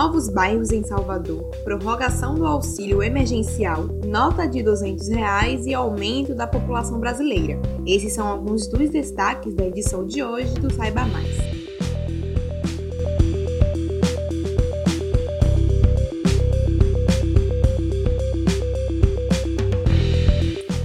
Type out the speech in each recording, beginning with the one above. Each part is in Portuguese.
Novos bairros em Salvador, prorrogação do auxílio emergencial, nota de 200 reais e aumento da população brasileira. Esses são alguns dos destaques da edição de hoje do Saiba Mais.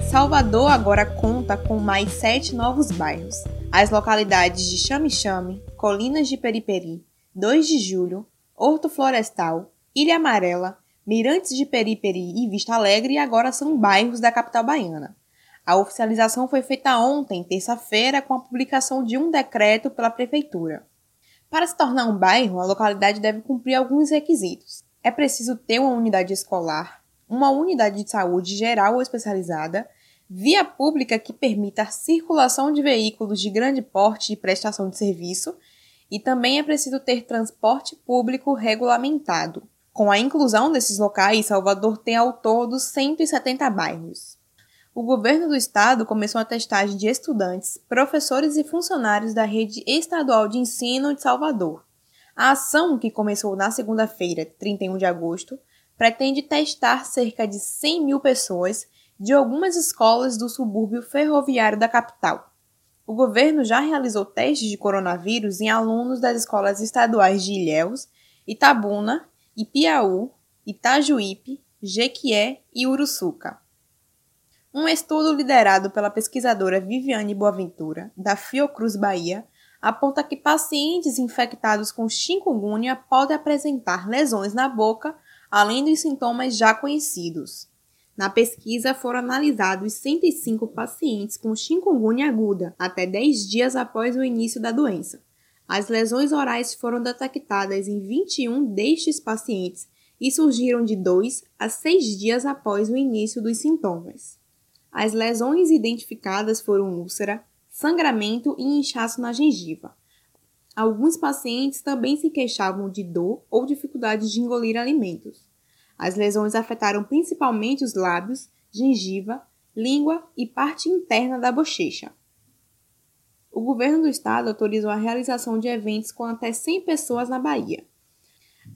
Salvador agora conta com mais sete novos bairros. As localidades de Chame-Chame, Colinas de Periperi, 2 de Julho, Horto Florestal, Ilha Amarela, Mirantes de Periperi e Vista Alegre agora são bairros da capital baiana. A oficialização foi feita ontem, terça-feira, com a publicação de um decreto pela Prefeitura. Para se tornar um bairro, a localidade deve cumprir alguns requisitos. É preciso ter uma unidade escolar, uma unidade de saúde geral ou especializada, via pública que permita a circulação de veículos de grande porte e prestação de serviço e também é preciso ter transporte público regulamentado. Com a inclusão desses locais, Salvador tem ao todo 170 bairros. O governo do estado começou a testagem de estudantes, professores e funcionários da rede estadual de ensino de Salvador. A ação, que começou na segunda-feira, 31 de agosto, pretende testar cerca de 100 mil pessoas de algumas escolas do subúrbio ferroviário da capital. O governo já realizou testes de coronavírus em alunos das escolas estaduais de Ilhéus, Itabuna, Ipiaú, Itajuípe, Jequié e Uruçuca. Um estudo liderado pela pesquisadora Viviane Boaventura, da Fiocruz Bahia, aponta que pacientes infectados com chikungunya podem apresentar lesões na boca, além dos sintomas já conhecidos. Na pesquisa foram analisados 105 pacientes com chikungunya aguda até 10 dias após o início da doença. As lesões orais foram detectadas em 21 destes pacientes e surgiram de 2 a 6 dias após o início dos sintomas. As lesões identificadas foram úlcera, sangramento e inchaço na gengiva. Alguns pacientes também se queixavam de dor ou dificuldade de engolir alimentos. As lesões afetaram principalmente os lábios, gengiva, língua e parte interna da bochecha. O governo do estado autorizou a realização de eventos com até 100 pessoas na Bahia.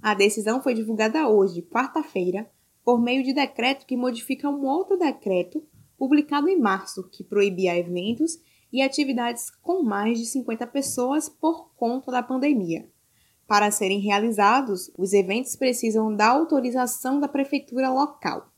A decisão foi divulgada hoje, quarta-feira, por meio de decreto que modifica um outro decreto publicado em março, que proibia eventos e atividades com mais de 50 pessoas por conta da pandemia. Para serem realizados, os eventos precisam da autorização da prefeitura local.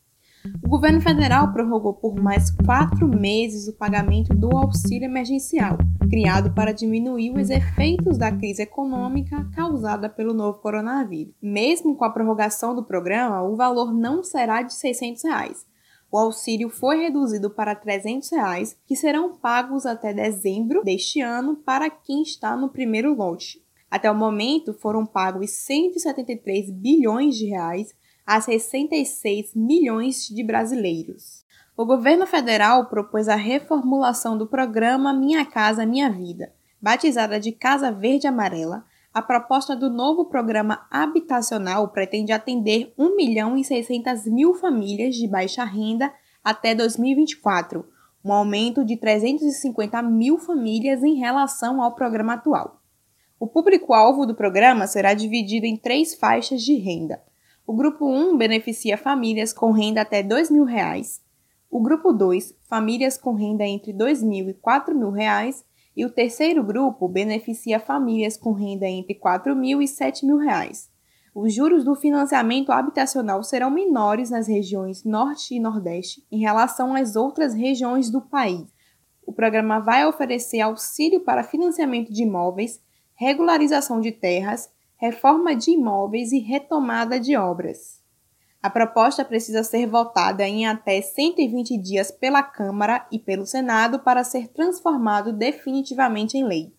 O governo federal prorrogou por mais quatro meses o pagamento do auxílio emergencial, criado para diminuir os efeitos da crise econômica causada pelo novo coronavírus. Mesmo com a prorrogação do programa, o valor não será de 600 reais. O auxílio foi reduzido para 300 reais, que serão pagos até dezembro deste ano para quem está no primeiro lote. Até o momento, foram pagos 173 bilhões de reais a 66 milhões de brasileiros. O governo federal propôs a reformulação do programa Minha Casa Minha Vida, batizada de Casa Verde Amarela. A proposta do novo programa habitacional pretende atender 1 milhão e 600 mil famílias de baixa renda até 2024, um aumento de 350 mil famílias em relação ao programa atual. O público-alvo do programa será dividido em três faixas de renda. O grupo 1 beneficia famílias com renda até 2 reais. O grupo 2, famílias com renda entre R$ 2 mil e 4 mil reais. E o terceiro grupo beneficia famílias com renda entre R$ 4 mil e 7 mil reais. Os juros do financiamento habitacional serão menores nas regiões Norte e Nordeste em relação às outras regiões do país. O programa vai oferecer auxílio para financiamento de imóveis, regularização de terras, reforma de imóveis e retomada de obras. A proposta precisa ser votada em até 120 dias pela Câmara e pelo Senado para ser transformado definitivamente em lei.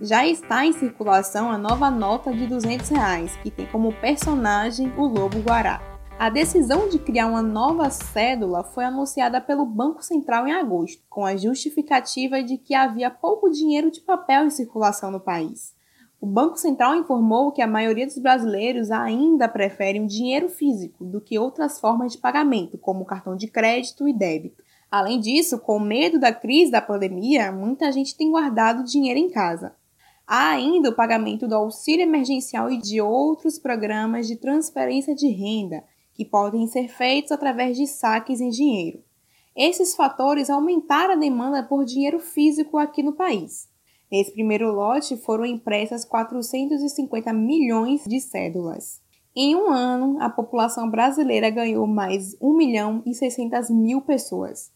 Já está em circulação a nova nota de 200 reais, que tem como personagem o Lobo Guará. A decisão de criar uma nova cédula foi anunciada pelo Banco Central em agosto, com a justificativa de que havia pouco dinheiro de papel em circulação no país. O Banco Central informou que a maioria dos brasileiros ainda preferem o dinheiro físico do que outras formas de pagamento, como cartão de crédito e débito. Além disso, com medo da crise da pandemia, muita gente tem guardado dinheiro em casa. Há ainda o pagamento do auxílio emergencial e de outros programas de transferência de renda, que podem ser feitos através de saques em dinheiro. Esses fatores aumentaram a demanda por dinheiro físico aqui no país. Nesse primeiro lote foram impressas 450 milhões de cédulas. Em um ano, a população brasileira ganhou mais 1 milhão e 600 mil pessoas.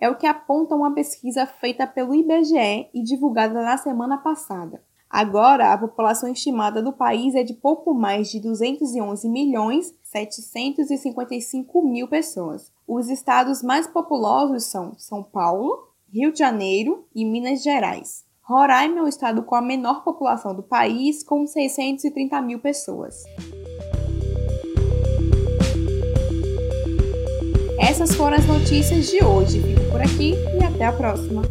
É o que aponta uma pesquisa feita pelo IBGE e divulgada na semana passada. Agora, a população estimada do país é de pouco mais de 211 milhões 755 mil pessoas. Os estados mais populosos são São Paulo, Rio de Janeiro e Minas Gerais. Roraima é o estado com a menor população do país, com 630 mil pessoas. Essas foram as notícias de hoje. Fico por aqui e até a próxima.